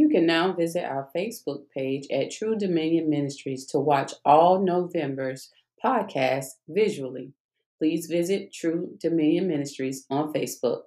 You can now visit our Facebook page at True Dominion Ministries to watch all November's podcasts visually. Please visit True Dominion Ministries on Facebook.